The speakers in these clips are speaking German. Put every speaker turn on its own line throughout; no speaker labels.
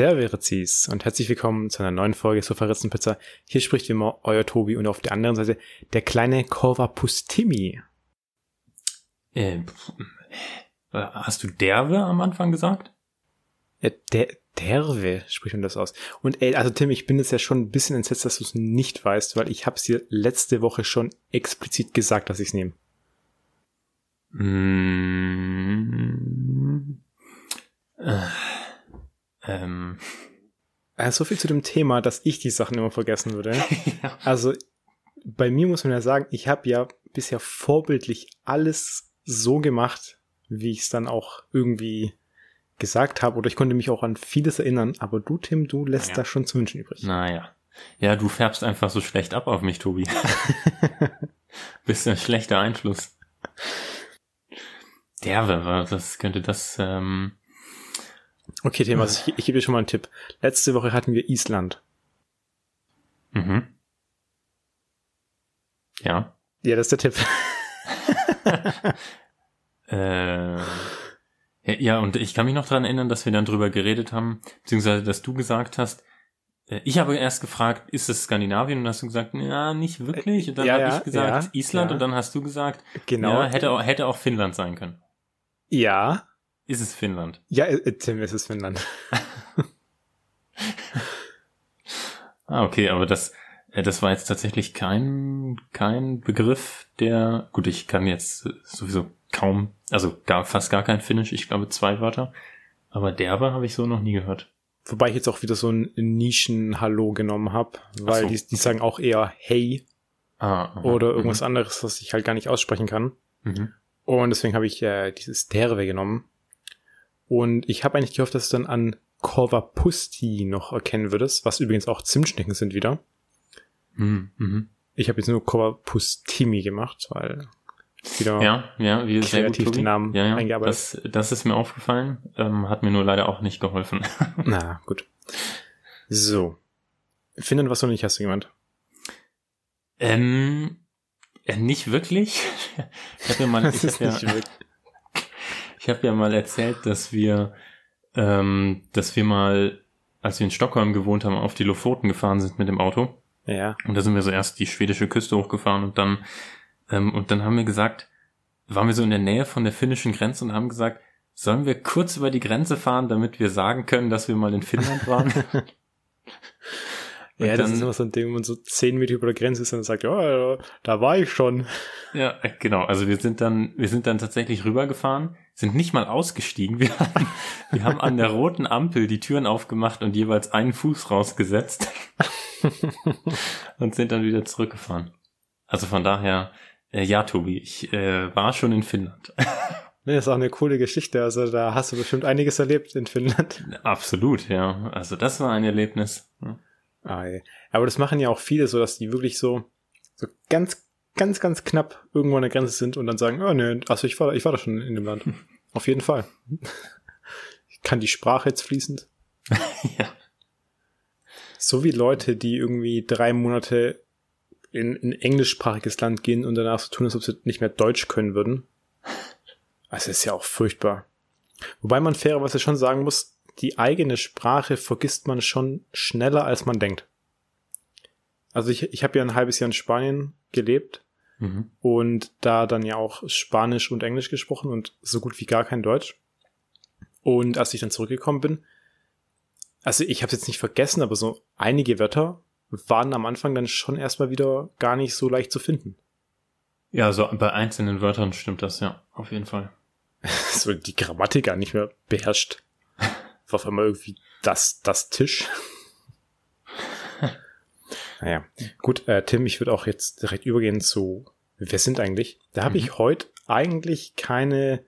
Der wäre Zies und herzlich willkommen zu einer neuen Folge Sofaritzenpizza. Hier spricht wie immer euer Tobi und auf der anderen Seite der kleine Korvapustimi.
Äh, hast du Derwe am Anfang gesagt?
Ja, der, Derwe spricht man das aus. Und ey, also Tim, ich bin jetzt ja schon ein bisschen entsetzt, dass du es nicht weißt, weil ich hab's dir letzte Woche schon explizit gesagt, dass ich's nehme.
Mm, äh. Ähm.
Also so viel zu dem Thema, dass ich die Sachen immer vergessen würde. ja. Also bei mir muss man ja sagen, ich habe ja bisher vorbildlich alles so gemacht, wie ich es dann auch irgendwie gesagt habe. Oder ich konnte mich auch an vieles erinnern. Aber du, Tim, du lässt ja. da schon zu wünschen übrig.
Naja. Ja, du färbst einfach so schlecht ab auf mich, Tobi. Bist ein schlechter Einfluss. Derwe, was könnte das ähm,
Okay, Thema, also ich, ich gebe dir schon mal einen Tipp. Letzte Woche hatten wir Island.
Mhm. Ja.
Ja, das ist der Tipp.
äh, ja, und ich kann mich noch dran erinnern, dass wir dann drüber geredet haben, beziehungsweise dass du gesagt hast, äh, ich habe erst gefragt, ist es Skandinavien? Und hast du gesagt, ja, nicht wirklich. Und dann ja, habe ja, ich gesagt, ja, Island. Und dann hast du gesagt, genau. hätte auch, hätte auch Finnland sein können.
Ja,
ist es Finnland?
Ja, äh, äh, Tim, ist es Finnland.
ah, okay, aber das, äh, das war jetzt tatsächlich kein, kein Begriff, der, gut, ich kann jetzt sowieso kaum, also gar, fast gar kein Finnisch, ich glaube zwei Wörter, aber derbe habe ich so noch nie gehört.
Wobei ich jetzt auch wieder so ein Nischen-Hallo genommen habe, weil so. die, die sagen auch eher hey ah, aha, oder irgendwas mhm. anderes, was ich halt gar nicht aussprechen kann. Mhm. Und deswegen habe ich äh, dieses Derwe genommen. Und ich habe eigentlich gehofft, dass du dann an Korvapusti noch erkennen würdest, was übrigens auch Zimtschnecken sind wieder.
Mhm. mhm.
Ich habe jetzt nur Korvapustimi gemacht, weil
wieder ja, ja, wie
kreativ gut, den Namen
ja, ja, eingearbeitet. Das, das ist mir aufgefallen, ähm, hat mir nur leider auch nicht geholfen.
Na, gut. So. Finden, was du nicht hast du jemand?
Ähm, äh, nicht wirklich. Ich habe ja mal, ich hab ja, ich habe ja mal erzählt, dass wir, ähm, dass wir mal, als wir in Stockholm gewohnt haben, auf die Lofoten gefahren sind mit dem Auto.
Ja.
Und da sind wir so erst die schwedische Küste hochgefahren und dann, ähm, und dann haben wir gesagt, waren wir so in der Nähe von der finnischen Grenze und haben gesagt, sollen wir kurz über die Grenze fahren, damit wir sagen können, dass wir mal in Finnland waren?
ja, das ist immer so ein Ding, wenn man so zehn Meter über der Grenze ist und sagt, ja, da war ich schon.
Ja, genau. Also wir sind dann, wir sind dann tatsächlich rübergefahren, sind nicht mal ausgestiegen. Wir haben, wir haben an der roten Ampel die Türen aufgemacht und jeweils einen Fuß rausgesetzt und sind dann wieder zurückgefahren. Also von daher, äh, ja, Tobi, ich äh, war schon in Finnland.
Nee, ist auch eine coole Geschichte. Also da hast du bestimmt einiges erlebt in Finnland.
Absolut, ja. Also das war ein Erlebnis.
Ah, Aber das machen ja auch viele so, dass die wirklich so, so ganz ganz, ganz knapp irgendwo an der Grenze sind und dann sagen, oh ne, also ich war, ich war da schon in dem Land. Auf jeden Fall. Ich kann die Sprache jetzt fließend.
ja.
So wie Leute, die irgendwie drei Monate in ein englischsprachiges Land gehen und danach so tun, als ob sie nicht mehr Deutsch können würden. Also ist ja auch furchtbar. Wobei man fairerweise schon sagen muss, die eigene Sprache vergisst man schon schneller, als man denkt. Also ich, ich habe ja ein halbes Jahr in Spanien gelebt mhm. und da dann ja auch Spanisch und Englisch gesprochen und so gut wie gar kein Deutsch. Und als ich dann zurückgekommen bin, also ich habe es jetzt nicht vergessen, aber so einige Wörter waren am Anfang dann schon erstmal wieder gar nicht so leicht zu finden.
Ja, so bei einzelnen Wörtern stimmt das, ja, auf jeden Fall.
so die Grammatik gar nicht mehr beherrscht. War auf einmal irgendwie das, das Tisch. Naja, gut, äh, Tim, ich würde auch jetzt direkt übergehen zu Wer sind eigentlich? Da habe mhm. ich heute eigentlich keine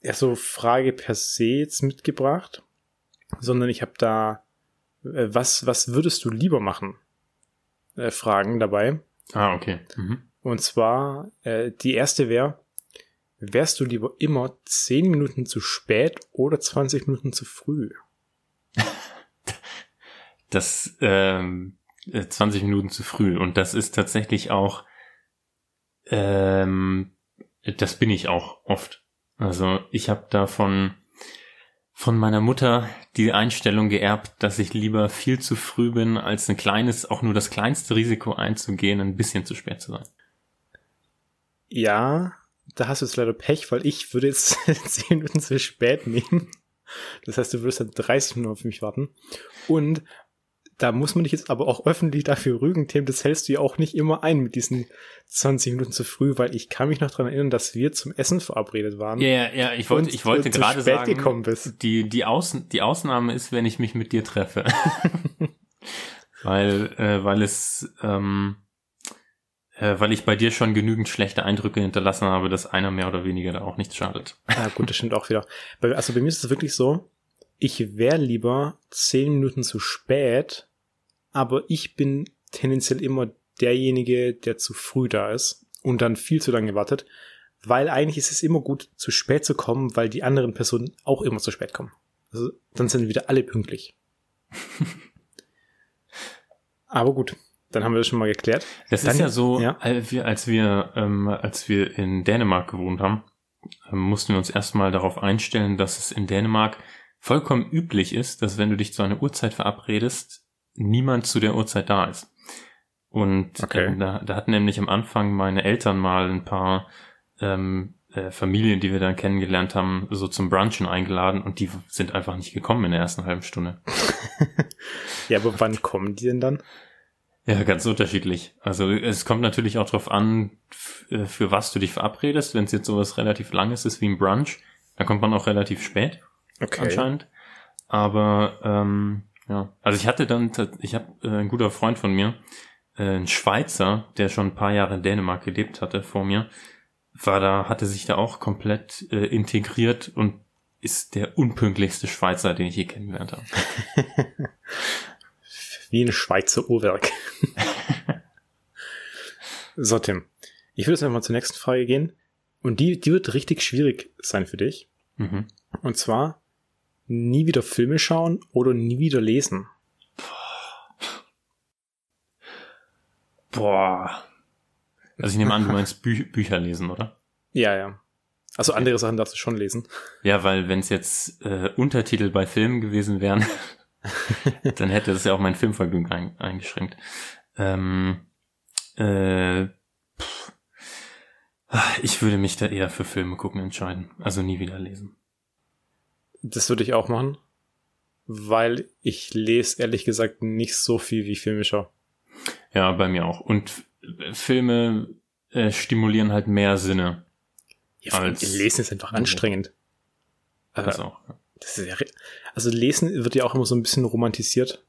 ja, so Frage per se jetzt mitgebracht, sondern ich habe da äh, was was würdest du lieber machen? Äh, Fragen dabei.
Ah, okay. Mhm.
Und zwar äh, die erste wäre wärst du lieber immer 10 Minuten zu spät oder 20 Minuten zu früh?
Das ähm, 20 äh, Minuten zu früh. Und das ist tatsächlich auch, ähm, das bin ich auch oft. Also ich habe da von, von meiner Mutter die Einstellung geerbt, dass ich lieber viel zu früh bin, als ein kleines, auch nur das kleinste Risiko einzugehen, ein bisschen zu spät zu sein.
Ja, da hast du jetzt leider Pech, weil ich würde jetzt 10 Minuten zu spät nehmen. Das heißt, du würdest dann 30 Minuten auf mich warten. Und da muss man dich jetzt aber auch öffentlich dafür rügen, Tim, das hältst du ja auch nicht immer ein mit diesen 20 Minuten zu früh, weil ich kann mich noch daran erinnern, dass wir zum Essen verabredet waren.
Ja, ja, ja ich wollte, ich wollte gerade sagen, die, die, Außen, die Ausnahme ist, wenn ich mich mit dir treffe. weil, äh, weil es, ähm, äh, weil ich bei dir schon genügend schlechte Eindrücke hinterlassen habe, dass einer mehr oder weniger da auch nichts schadet.
Ja, gut, das stimmt auch wieder. Also bei mir ist es wirklich so, ich wäre lieber 10 Minuten zu spät, aber ich bin tendenziell immer derjenige, der zu früh da ist und dann viel zu lange wartet, weil eigentlich ist es immer gut, zu spät zu kommen, weil die anderen Personen auch immer zu spät kommen. Also dann sind wieder alle pünktlich. aber gut, dann haben wir das schon mal geklärt.
Das
dann,
ist ja so, ja. als wir, als wir, ähm, als wir in Dänemark gewohnt haben, ähm, mussten wir uns erstmal darauf einstellen, dass es in Dänemark vollkommen üblich ist, dass wenn du dich zu einer Uhrzeit verabredest, niemand zu der Uhrzeit da ist. Und okay. ähm, da, da hatten nämlich am Anfang meine Eltern mal ein paar ähm, äh, Familien, die wir dann kennengelernt haben, so zum Brunchen eingeladen und die sind einfach nicht gekommen in der ersten halben Stunde.
ja, aber wann kommen die denn dann?
Ja, ganz unterschiedlich. Also es kommt natürlich auch drauf an, äh, für was du dich verabredest. Wenn es jetzt sowas relativ langes ist wie ein Brunch, dann kommt man auch relativ spät. Okay. Anscheinend. Aber ähm, ja, also ich hatte dann, ich habe äh, ein guter Freund von mir, äh, ein Schweizer, der schon ein paar Jahre in Dänemark gelebt hatte vor mir, war da, hatte sich da auch komplett äh, integriert und ist der unpünktlichste Schweizer, den ich je kennengelernt habe.
Wie ein Schweizer Uhrwerk. so, Tim. Ich würde jetzt einfach mal zur nächsten Frage gehen. Und die, die wird richtig schwierig sein für dich. Mhm. Und zwar, nie wieder Filme schauen oder nie wieder lesen?
Boah. Also ich nehme an, du meinst Bü Bücher lesen, oder?
Ja, ja. Also andere Sachen darfst du schon lesen.
Ja, weil wenn es jetzt äh, Untertitel bei Filmen gewesen wären, dann hätte das ja auch mein Filmvergnügen ein eingeschränkt. Ähm, äh, ich würde mich da eher für Filme gucken entscheiden. Also nie wieder lesen.
Das würde ich auch machen, weil ich lese ehrlich gesagt nicht so viel wie Filme schaue.
Ja, bei mir auch. Und Filme äh, stimulieren halt mehr Sinne.
Ja, als Lesen ist einfach anstrengend. Das auch. Das ist ja, also Lesen wird ja auch immer so ein bisschen romantisiert.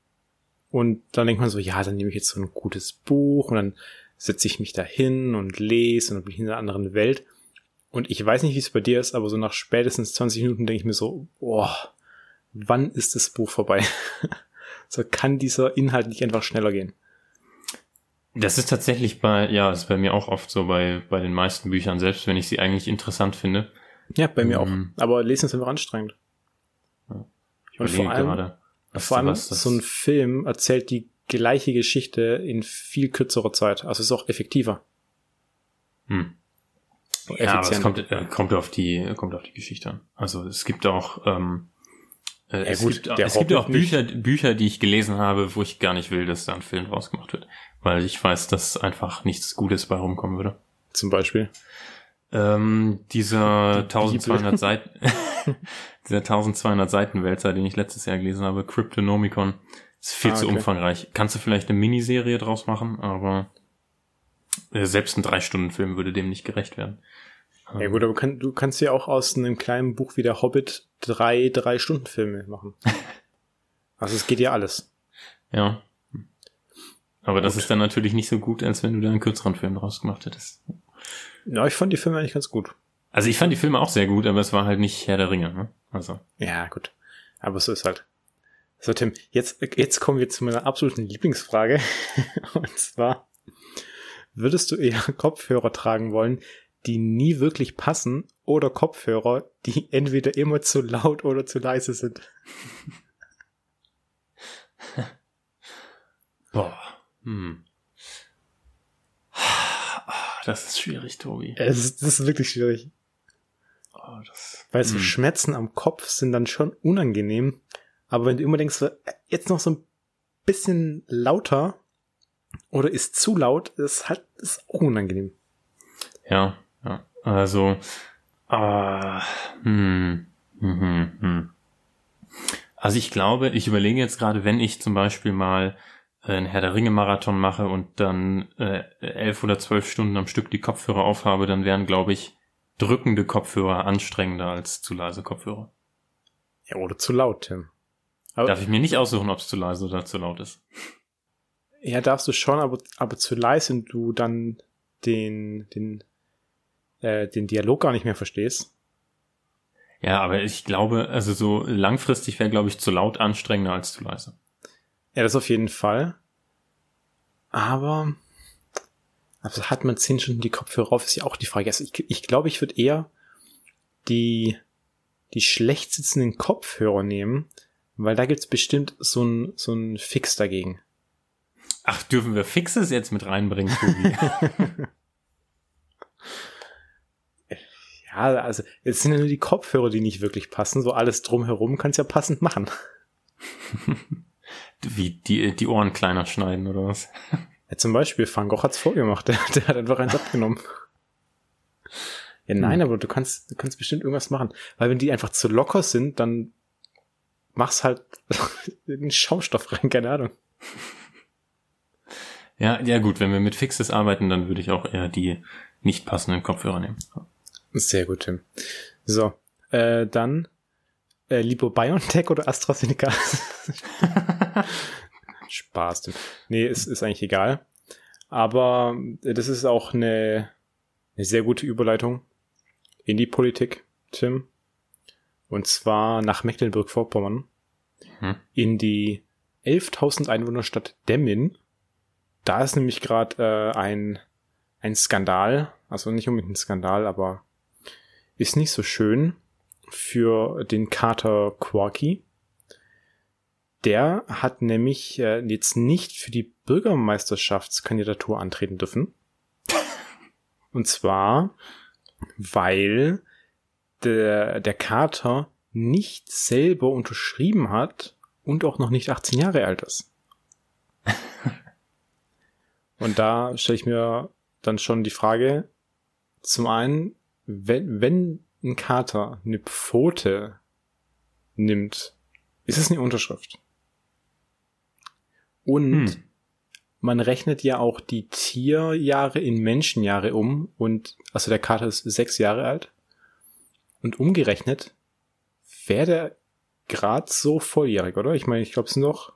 Und dann denkt man so, ja, dann nehme ich jetzt so ein gutes Buch und dann setze ich mich da hin und lese und dann bin ich in einer anderen Welt. Und ich weiß nicht, wie es bei dir ist, aber so nach spätestens 20 Minuten denke ich mir so, boah, wann ist das Buch vorbei? so kann dieser Inhalt nicht einfach schneller gehen.
Das ist tatsächlich bei, ja, das ist bei mir auch oft so bei, bei den meisten Büchern, selbst wenn ich sie eigentlich interessant finde.
Ja, bei mir ähm, auch. Aber lesen ist einfach anstrengend. Und vor allem, gerade, vor allem so ein Film erzählt die gleiche Geschichte in viel kürzerer Zeit. Also ist auch effektiver.
Hm. Ja, aber es kommt, äh, kommt auf die, kommt auf die Geschichte an. Also es gibt auch, ähm, äh, ja, es, gut, gibt, es gibt auch Bücher, Bücher, die ich gelesen habe, wo ich gar nicht will, dass da ein Film rausgemacht wird. Weil ich weiß, dass einfach nichts Gutes bei rumkommen würde.
Zum Beispiel?
Ähm, dieser die 1200 Seiten, dieser 1200 Seiten Wälzer, den ich letztes Jahr gelesen habe, Cryptonomicon, ist viel ah, zu umfangreich. Kannst du vielleicht eine Miniserie draus machen, aber äh, selbst ein Drei-Stunden-Film würde dem nicht gerecht werden.
Ja gut, aber kann, du kannst ja auch aus einem kleinen Buch wie der Hobbit drei Drei-Stunden-Filme machen. also es geht ja alles.
Ja. Aber gut. das ist dann natürlich nicht so gut, als wenn du da einen kürzeren Film draus gemacht hättest.
Ja, ich fand die Filme eigentlich ganz gut.
Also ich fand die Filme auch sehr gut, aber es war halt nicht Herr der Ringe, ne? Also.
Ja, gut. Aber so ist halt. So, Tim, jetzt, jetzt kommen wir zu meiner absoluten Lieblingsfrage. Und zwar, Würdest du eher Kopfhörer tragen wollen, die nie wirklich passen oder Kopfhörer, die entweder immer zu laut oder zu leise sind?
Boah. Hm. Das ist schwierig, Tobi.
Es ist, das ist wirklich schwierig.
Oh, das
Weil so Schmerzen am Kopf sind dann schon unangenehm. Aber wenn du immer denkst, so, jetzt noch so ein bisschen lauter oder ist zu laut, ist halt ist auch unangenehm.
Ja, ja. Also, äh, hm, hm, hm, hm. Also ich glaube, ich überlege jetzt gerade, wenn ich zum Beispiel mal einen Herr der Ringe Marathon mache und dann äh, elf oder zwölf Stunden am Stück die Kopfhörer aufhabe, dann wären, glaube ich, drückende Kopfhörer anstrengender als zu leise Kopfhörer.
Ja, oder zu laut, Tim.
Aber Darf ich mir nicht aussuchen, ob es zu leise oder zu laut ist?
Ja, darfst du schon, aber, aber zu leise und du dann den, den, äh, den Dialog gar nicht mehr verstehst.
Ja, aber ich glaube, also so langfristig wäre, glaube ich, zu laut anstrengender als zu leise.
Ja, das auf jeden Fall. Aber also hat man zehn Stunden die Kopfhörer auf, ist ja auch die Frage. Also ich, ich glaube, ich würde eher die, die schlecht sitzenden Kopfhörer nehmen, weil da gibt's bestimmt so ein, so ein Fix dagegen.
Ach, dürfen wir Fixes jetzt mit reinbringen, Tobi?
ja, also es sind ja nur die Kopfhörer, die nicht wirklich passen. So alles drumherum kannst ja passend machen.
Wie die, die Ohren kleiner schneiden oder was?
Ja, zum Beispiel, Van Gogh hat's vorgemacht. Der, der hat einfach eins abgenommen. Ja, nein, hm. aber du kannst, du kannst bestimmt irgendwas machen. Weil wenn die einfach zu locker sind, dann machst halt irgendeinen Schaumstoff rein, keine Ahnung.
Ja, ja gut, wenn wir mit Fixes arbeiten, dann würde ich auch eher die nicht passenden Kopfhörer nehmen.
Sehr gut, Tim. So, äh, dann äh, lieber BioNTech oder AstraZeneca? Spaß. Tim. Nee, es ist eigentlich egal. Aber äh, das ist auch eine, eine sehr gute Überleitung in die Politik, Tim. Und zwar nach Mecklenburg-Vorpommern. Hm. In die 11.000 Einwohnerstadt Demmin. Da ist nämlich gerade äh, ein, ein Skandal. Also nicht unbedingt ein Skandal, aber ist nicht so schön für den Kater Quarky. Der hat nämlich äh, jetzt nicht für die Bürgermeisterschaftskandidatur antreten dürfen. Und zwar, weil der, der Kater nicht selber unterschrieben hat und auch noch nicht 18 Jahre alt ist. und da stelle ich mir dann schon die Frage, zum einen, wenn, wenn ein Kater eine Pfote nimmt, ist es eine Unterschrift. Und hm. man rechnet ja auch die Tierjahre in Menschenjahre um und also der Kater ist sechs Jahre alt und umgerechnet wäre der grad so volljährig, oder? Ich meine, ich glaube es sind noch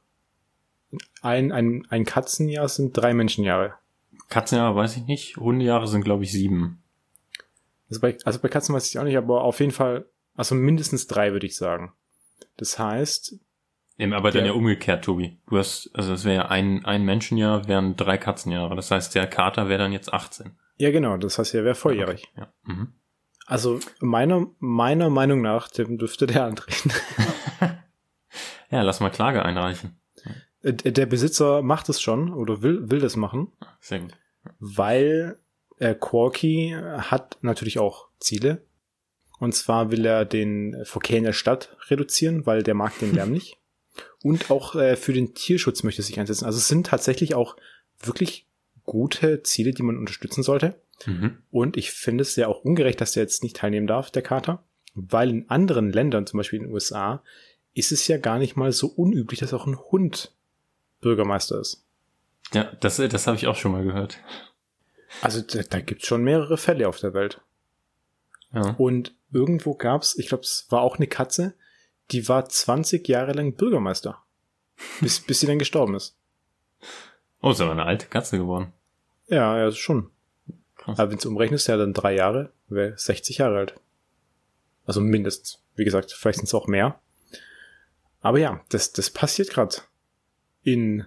ein, ein, ein Katzenjahr sind drei Menschenjahre.
Katzenjahre weiß ich nicht, Hundejahre sind glaube ich sieben.
Also bei, also bei Katzen weiß ich auch nicht, aber auf jeden Fall, also mindestens drei würde ich sagen. Das heißt.
Eben, aber dann ja umgekehrt, Tobi. Du hast, also das wäre ja ein, ein Menschenjahr, wären drei Katzenjahre. Das heißt, der Kater wäre dann jetzt 18.
Ja, genau, das heißt, er wäre volljährig. Okay, ja. Mhm. Also meiner, meiner Meinung nach dem dürfte der antreten.
ja, lass mal Klage einreichen.
Äh, der Besitzer macht es schon oder will, will das machen.
Sehr gut.
Weil äh, Corky hat natürlich auch Ziele. Und zwar will er den Verkehr in der Stadt reduzieren, weil der mag den Lärm nicht. Und auch äh, für den Tierschutz möchte er sich einsetzen. Also es sind tatsächlich auch wirklich gute Ziele, die man unterstützen sollte. Mhm. Und ich finde es ja auch ungerecht, dass der jetzt nicht teilnehmen darf, der Kater. Weil in anderen Ländern, zum Beispiel in den USA, ist es ja gar nicht mal so unüblich, dass auch ein Hund Bürgermeister ist.
Ja, das, das habe ich auch schon mal gehört.
Also da, da gibt schon mehrere Fälle auf der Welt. Ja. Und irgendwo gab's, ich glaube, es war auch eine Katze, die war 20 Jahre lang Bürgermeister. bis, bis sie dann gestorben ist.
Oh, ist aber eine alte Katze geworden.
Ja, ja, schon. Krass. Aber wenn du umrechnest, ja dann drei Jahre, wäre 60 Jahre alt. Also mindestens. Wie gesagt, vielleicht sind es auch mehr. Aber ja, das, das passiert gerade in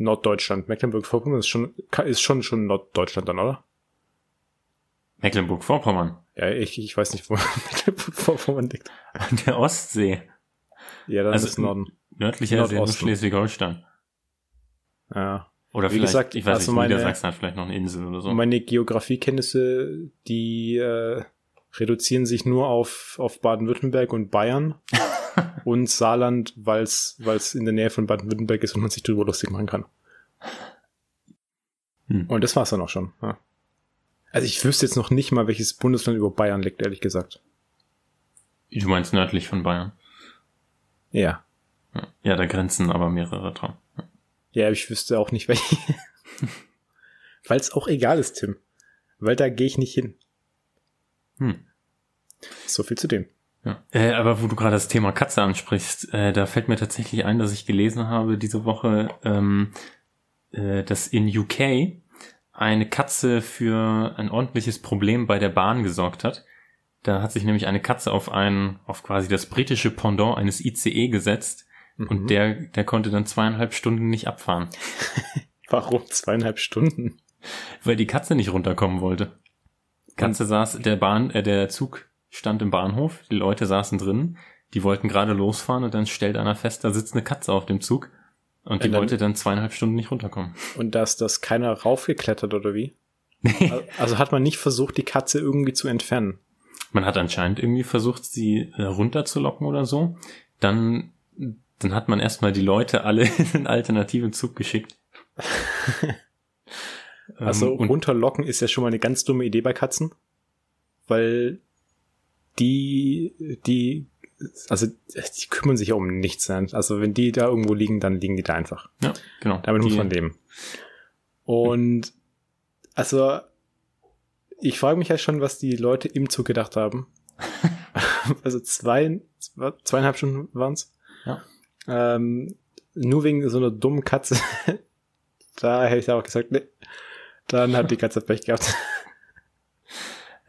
Norddeutschland. Mecklenburg-Vorpommern ist schon, ist schon, schon Norddeutschland dann, oder?
Mecklenburg-Vorpommern?
Ja, ich, ich weiß nicht, wo Mecklenburg-Vorpommern liegt.
An der Ostsee.
Ja, das also ist Norden.
Nördlicher ist ja Schleswig-Holstein.
Ja.
Oder Wie vielleicht, gesagt, ich weiß also nicht, meine, Niedersachsen hat vielleicht noch eine Insel oder so.
Meine Geografiekenntnisse, die, äh, reduzieren sich nur auf, auf Baden-Württemberg und Bayern und Saarland, weil es in der Nähe von Baden-Württemberg ist und man sich darüber lustig machen kann. Hm. Und das war's dann auch schon. Ja. Also ich wüsste jetzt noch nicht mal, welches Bundesland über Bayern liegt, ehrlich gesagt.
Du meinst nördlich von Bayern?
Ja.
Ja, da grenzen aber mehrere dran.
Ja, ich wüsste auch nicht, welche. Weil es auch egal ist, Tim. Weil da gehe ich nicht hin. Hm. So viel zu dem.
Ja. Äh, aber wo du gerade das Thema Katze ansprichst, äh, da fällt mir tatsächlich ein, dass ich gelesen habe diese Woche, ähm, äh, dass in UK eine Katze für ein ordentliches Problem bei der Bahn gesorgt hat. Da hat sich nämlich eine Katze auf ein, auf quasi das britische Pendant eines ICE gesetzt mhm. und der, der konnte dann zweieinhalb Stunden nicht abfahren.
Warum zweieinhalb Stunden?
Weil die Katze nicht runterkommen wollte. Katze saß, der Bahn, äh, der Zug stand im Bahnhof, die Leute saßen drin, die wollten gerade losfahren und dann stellt einer fest, da sitzt eine Katze auf dem Zug und die dann, wollte dann zweieinhalb Stunden nicht runterkommen.
Und dass das keiner raufgeklettert oder wie? also hat man nicht versucht, die Katze irgendwie zu entfernen.
Man hat anscheinend irgendwie versucht, sie äh, runterzulocken oder so. Dann, dann hat man erstmal die Leute alle in einen alternativen Zug geschickt.
also ähm, runterlocken ist ja schon mal eine ganz dumme Idee bei Katzen, weil die, die also die kümmern sich ja um nichts. Also wenn die da irgendwo liegen, dann liegen die da einfach.
Ja, genau.
Damit die, muss man leben. Und also ich frage mich ja schon, was die Leute im Zug gedacht haben. also zwei, zweieinhalb Stunden waren's.
Ja.
Ähm, nur wegen so einer dummen Katze. da hätte ich auch gesagt, nee. Dann hat die Katze Pech gehabt.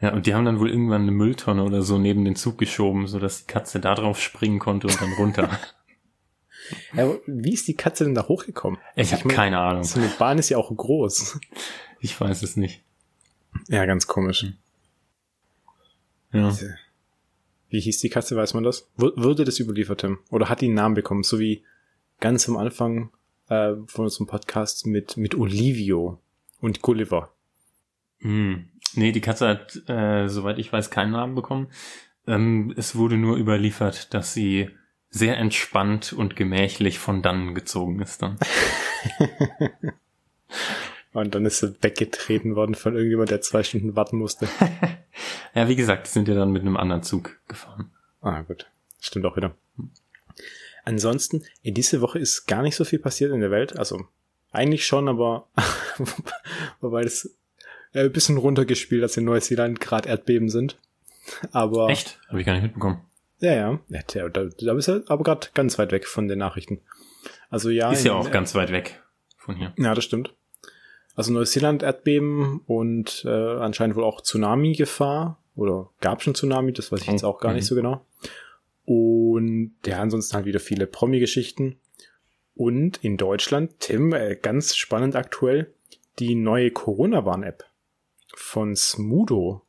Ja, und die haben dann wohl irgendwann eine Mülltonne oder so neben den Zug geschoben, so dass die Katze da drauf springen konnte und dann runter.
ja, wie ist die Katze denn da hochgekommen?
Ich habe keine Ahnung.
So eine Bahn ist ja auch groß.
Ich weiß es nicht.
Ja, ganz komisch. Ja. Wie hieß die Katze, weiß man das? Würde das überliefert, Tim? Oder hat die einen Namen bekommen? So wie ganz am Anfang äh, von unserem Podcast mit, mit Olivio und Gulliver.
Hm. Nee, die Katze hat, äh, soweit ich weiß, keinen Namen bekommen. Ähm, es wurde nur überliefert, dass sie sehr entspannt und gemächlich von dannen gezogen ist dann.
und dann ist sie weggetreten worden von irgendjemand, der zwei Stunden warten musste.
ja, wie gesagt, sind ja dann mit einem anderen Zug gefahren.
Ah, gut. Stimmt auch wieder. Ansonsten, in dieser Woche ist gar nicht so viel passiert in der Welt. Also, eigentlich schon, aber wobei das äh, bisschen runtergespielt, dass in Neuseeland gerade Erdbeben sind. Aber.
Echt? Habe ich gar nicht mitbekommen.
Ja, ja. ja da, da bist du aber gerade ganz weit weg von den Nachrichten. Also ja.
Ist ja auch in, ganz weit weg von hier.
Ja, das stimmt. Also Neuseeland Erdbeben und äh, anscheinend wohl auch Tsunami-Gefahr. Oder gab schon Tsunami, das weiß ich jetzt auch gar mhm. nicht so genau. Und ja, ansonsten halt wieder viele Promi-Geschichten. Und in Deutschland, Tim, äh, ganz spannend aktuell, die neue Corona-Warn-App von Smudo,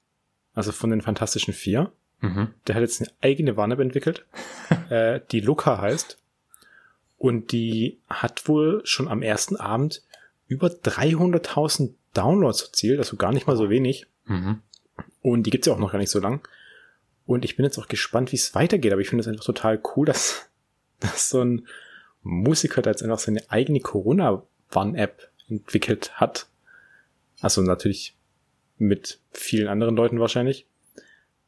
also von den Fantastischen Vier. Mhm. Der hat jetzt eine eigene Warn-App entwickelt, äh, die Luca heißt. Und die hat wohl schon am ersten Abend über 300.000 Downloads erzielt, also gar nicht mal so wenig. Mhm. Und die gibt's ja auch noch gar nicht so lang. Und ich bin jetzt auch gespannt, wie es weitergeht. Aber ich finde es einfach total cool, dass, dass so ein Musiker da jetzt einfach seine eigene Corona-Warn-App entwickelt hat. Also natürlich mit vielen anderen Leuten wahrscheinlich.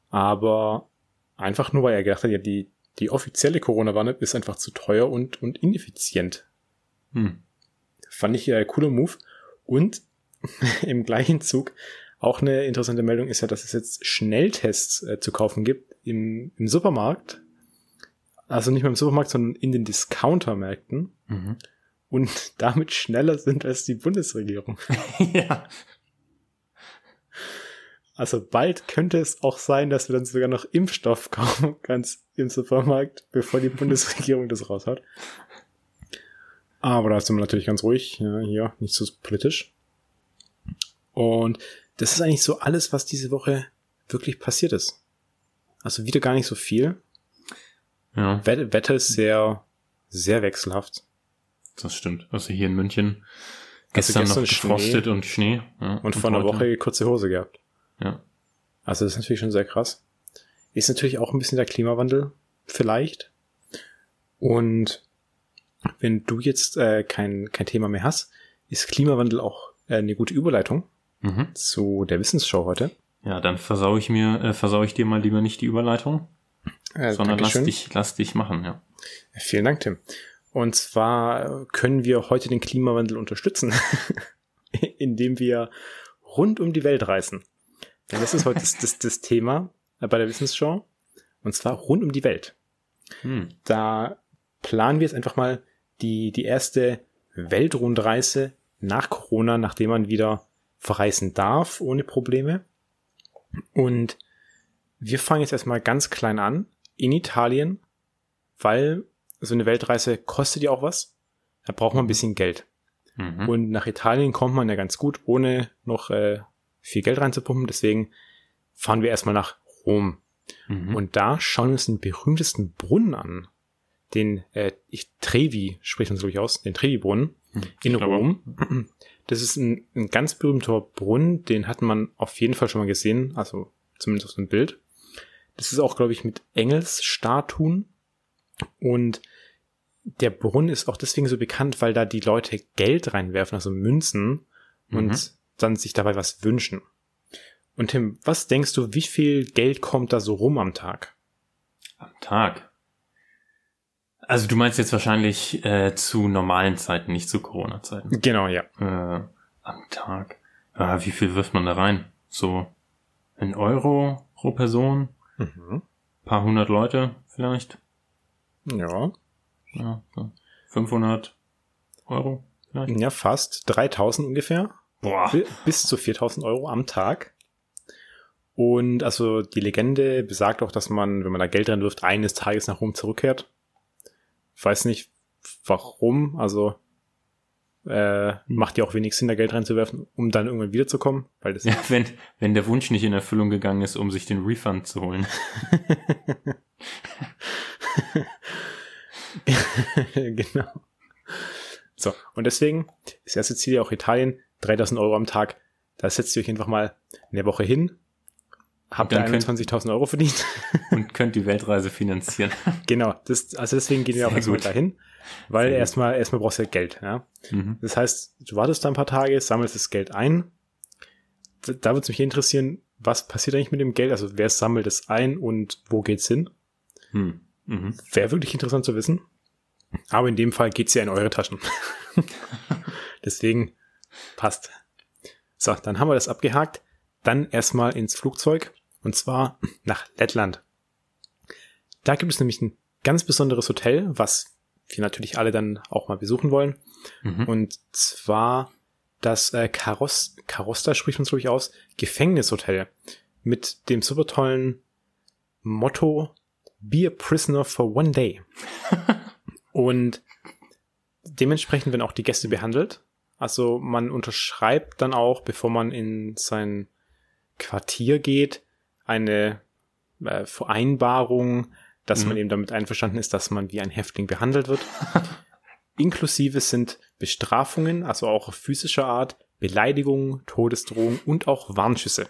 Aber einfach nur, weil er gedacht hat, ja, die, die offizielle Corona-Warn ist einfach zu teuer und, und ineffizient. Hm. Fand ich äh, cooler Move. Und im gleichen Zug auch eine interessante Meldung ist ja, dass es jetzt Schnelltests äh, zu kaufen gibt im, im Supermarkt. Also nicht mehr im Supermarkt, sondern in den Discountermärkten. Mhm und damit schneller sind als die Bundesregierung. ja. Also bald könnte es auch sein, dass wir dann sogar noch Impfstoff kaufen kannst im Supermarkt, bevor die Bundesregierung das raushaut. Aber da sind wir natürlich ganz ruhig. Ja, hier, nicht so politisch. Und das ist eigentlich so alles, was diese Woche wirklich passiert ist. Also wieder gar nicht so viel. Ja. Wetter ist sehr, sehr wechselhaft.
Das stimmt. Also hier in München gestern, also gestern noch gefrostet Schnee und Schnee.
Ja, und, und vor einer Woche kurze Hose gehabt.
Ja.
Also das ist natürlich schon sehr krass. Ist natürlich auch ein bisschen der Klimawandel, vielleicht. Und wenn du jetzt äh, kein, kein Thema mehr hast, ist Klimawandel auch äh, eine gute Überleitung
Mhm.
zu der Wissensshow heute.
Ja, dann versau ich mir, äh, versau ich dir mal lieber nicht die Überleitung,
Äh,
sondern lass dich, lass dich machen, ja.
Vielen Dank, Tim. Und zwar können wir heute den Klimawandel unterstützen, indem wir rund um die Welt reisen. Denn das ist heute das, das, das Thema äh, bei der Wissensshow. Und zwar rund um die Welt.
Hm.
Da planen wir jetzt einfach mal die, die erste Weltrundreise nach Corona, nachdem man wieder verreisen darf ohne Probleme. Und wir fangen jetzt erstmal ganz klein an in Italien, weil so eine Weltreise kostet ja auch was. Da braucht man ein bisschen Geld.
Mhm.
Und nach Italien kommt man ja ganz gut, ohne noch äh, viel Geld reinzupumpen. Deswegen fahren wir erstmal nach Rom.
Mhm.
Und da schauen wir uns den berühmtesten Brunnen an. Den äh, ich, Trevi spricht man so, glaube ich, aus, den Trevi-Brunnen in
glaube
Rom. Das ist ein, ein ganz berühmter Brunnen, den hat man auf jeden Fall schon mal gesehen, also zumindest auf dem Bild. Das ist auch, glaube ich, mit Engelsstatuen. Und der Brunnen ist auch deswegen so bekannt, weil da die Leute Geld reinwerfen, also Münzen, und
Mhm.
Dann sich dabei was wünschen. Und Tim, was denkst du, wie viel Geld kommt da so rum am Tag?
Am Tag. Also du meinst jetzt wahrscheinlich äh, zu normalen Zeiten, nicht zu Corona-Zeiten.
Genau, ja.
Äh, am Tag. Ah, wie viel wirft man da rein? So ein Euro pro Person?
Mhm.
Paar hundert Leute vielleicht?
Ja.
Ja, so 500 Euro vielleicht?
Ja, fast 3000 ungefähr.
Boah.
Bi- Bis zu 4000 Euro am Tag. Und also die Legende besagt auch, dass man, wenn man da Geld reinwirft, eines Tages nach Rom zurückkehrt. Ich weiß nicht warum, also äh, macht ja auch wenig Sinn, da Geld reinzuwerfen, um dann irgendwann wiederzukommen, weil das
Ja, wenn, wenn der Wunsch nicht in Erfüllung gegangen ist, um sich den Refund zu holen.
genau. So, und deswegen ist das erste Ziel ja auch Italien, 3000 Euro am Tag. Da setzt ihr euch einfach mal eine Woche hin, habt ihr
dann könnt-
21.000 Euro verdient.
und könnt die Weltreise finanzieren.
genau, das, also deswegen gehen wir auch erstmal dahin, weil
Sehr gut.
erstmal, erstmal brauchst du ja Geld, ja.
Mhm.
Das heißt, du wartest da ein paar Tage, sammelst das Geld ein. Da, da würde es mich interessieren, was passiert eigentlich mit dem Geld? Also wer sammelt es ein und wo geht's hin?
Hm. Mhm.
Wäre wirklich interessant zu wissen. Aber in dem Fall geht's ja in eure Taschen. Deswegen passt. So, dann haben wir das abgehakt. Dann erstmal ins Flugzeug. Und zwar nach Lettland. Da gibt es nämlich ein ganz besonderes Hotel, was wir natürlich alle dann auch mal besuchen wollen.
Mhm.
Und zwar das äh, Karos Karosta spricht man glaube ich aus, Gefängnishotel. Mit dem super tollen Motto Be a prisoner for one day. Und dementsprechend werden auch die Gäste behandelt. Also man unterschreibt dann auch, bevor man in sein Quartier geht, eine äh, Vereinbarung, dass
Mhm.
man eben damit einverstanden ist, dass man wie ein Häftling behandelt wird. Inklusive sind Bestrafungen, also auch physischer Art, Beleidigungen, Todesdrohungen und auch Warnschüsse.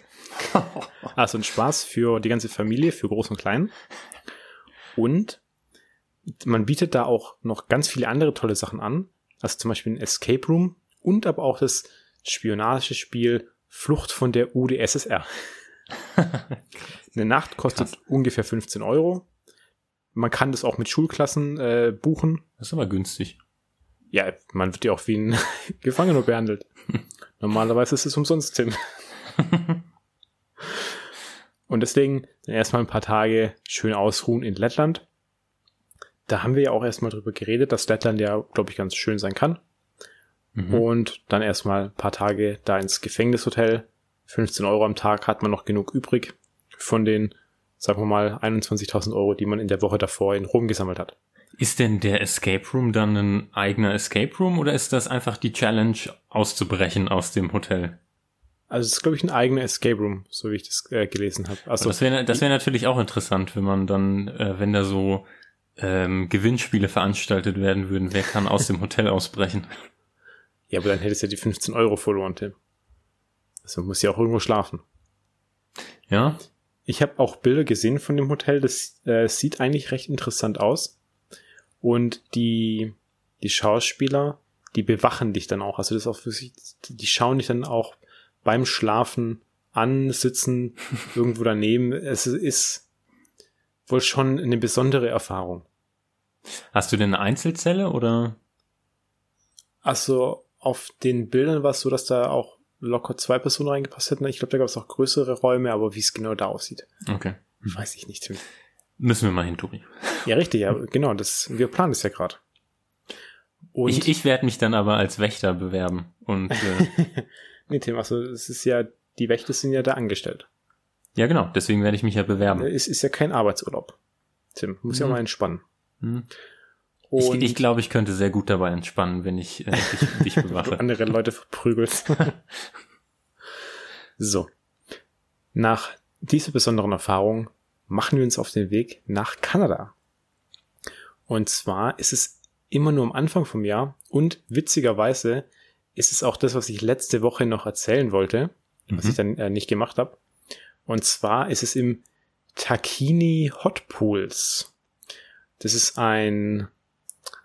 Also ein Spaß für die ganze Familie, für Groß und Klein. Und man bietet da auch noch ganz viele andere tolle Sachen an. Also zum Beispiel ein Escape Room und aber auch das Spionagespiel Flucht von der UdSSR. Eine Nacht kostet ungefähr 15 Euro. Man kann das auch mit Schulklassen äh, buchen.
Das ist aber günstig.
Ja, man wird ja auch wie ein Gefangener behandelt. Normalerweise ist es umsonst, Tim. Und deswegen dann erstmal ein paar Tage schön ausruhen in Lettland. Da haben wir ja auch erstmal drüber geredet, dass Lettland ja, glaube ich, ganz schön sein kann.
Mhm.
Und dann erstmal ein paar Tage da ins Gefängnishotel. 15 Euro am Tag hat man noch genug übrig von den, sagen wir mal, 21.000 Euro, die man in der Woche davor in Rom gesammelt hat.
Ist denn der Escape Room dann ein eigener Escape Room oder ist das einfach die Challenge auszubrechen aus dem Hotel?
Also es ist, glaube ich, ein eigener Escape Room, so wie ich das äh, gelesen habe. Also
das wäre das wäre natürlich auch interessant, wenn man dann, äh, wenn da so ähm, Gewinnspiele veranstaltet werden würden, wer kann aus dem Hotel ausbrechen?
Ja, aber dann hättest du ja die 15 Euro verloren, Tim. Also muss ja auch irgendwo schlafen.
Ja?
Ich habe auch Bilder gesehen von dem Hotel. Das äh, sieht eigentlich recht interessant aus. Und die, die Schauspieler, die bewachen dich dann auch. Also das ist auch für sich, die schauen dich dann auch beim Schlafen an, sitzen irgendwo daneben. Es ist wohl schon eine besondere Erfahrung.
Hast du denn eine Einzelzelle oder?
Also auf den Bildern war es so, dass da auch locker zwei Personen reingepasst hätten. Ich glaube, da gab es auch größere Räume, aber wie es genau da aussieht,
Okay.
weiß ich nicht.
Müssen wir mal hin, Tobi.
Ja, richtig, ja, genau. Das, wir planen das ja gerade.
Ich, ich werde mich dann aber als Wächter bewerben. Und äh,
nee, Tim, also es ist ja, die Wächter sind ja da angestellt.
ja, genau, deswegen werde ich mich ja bewerben.
Es ist ja kein Arbeitsurlaub. Tim, muss ja
Mhm.
mal entspannen.
Hm. Ich,
Und
ich glaube, ich könnte sehr gut dabei entspannen, wenn ich äh, dich, dich
du
bewache.
andere Leute verprügelst. so. Nach dieser besonderen Erfahrung machen wir uns auf den Weg nach Kanada. Und zwar ist es immer nur am Anfang vom Jahr und witzigerweise ist es auch das, was ich letzte Woche noch erzählen wollte, was
Mhm.
ich dann äh, nicht gemacht habe. Und zwar ist es im Takini Hot Pools. Das ist ein,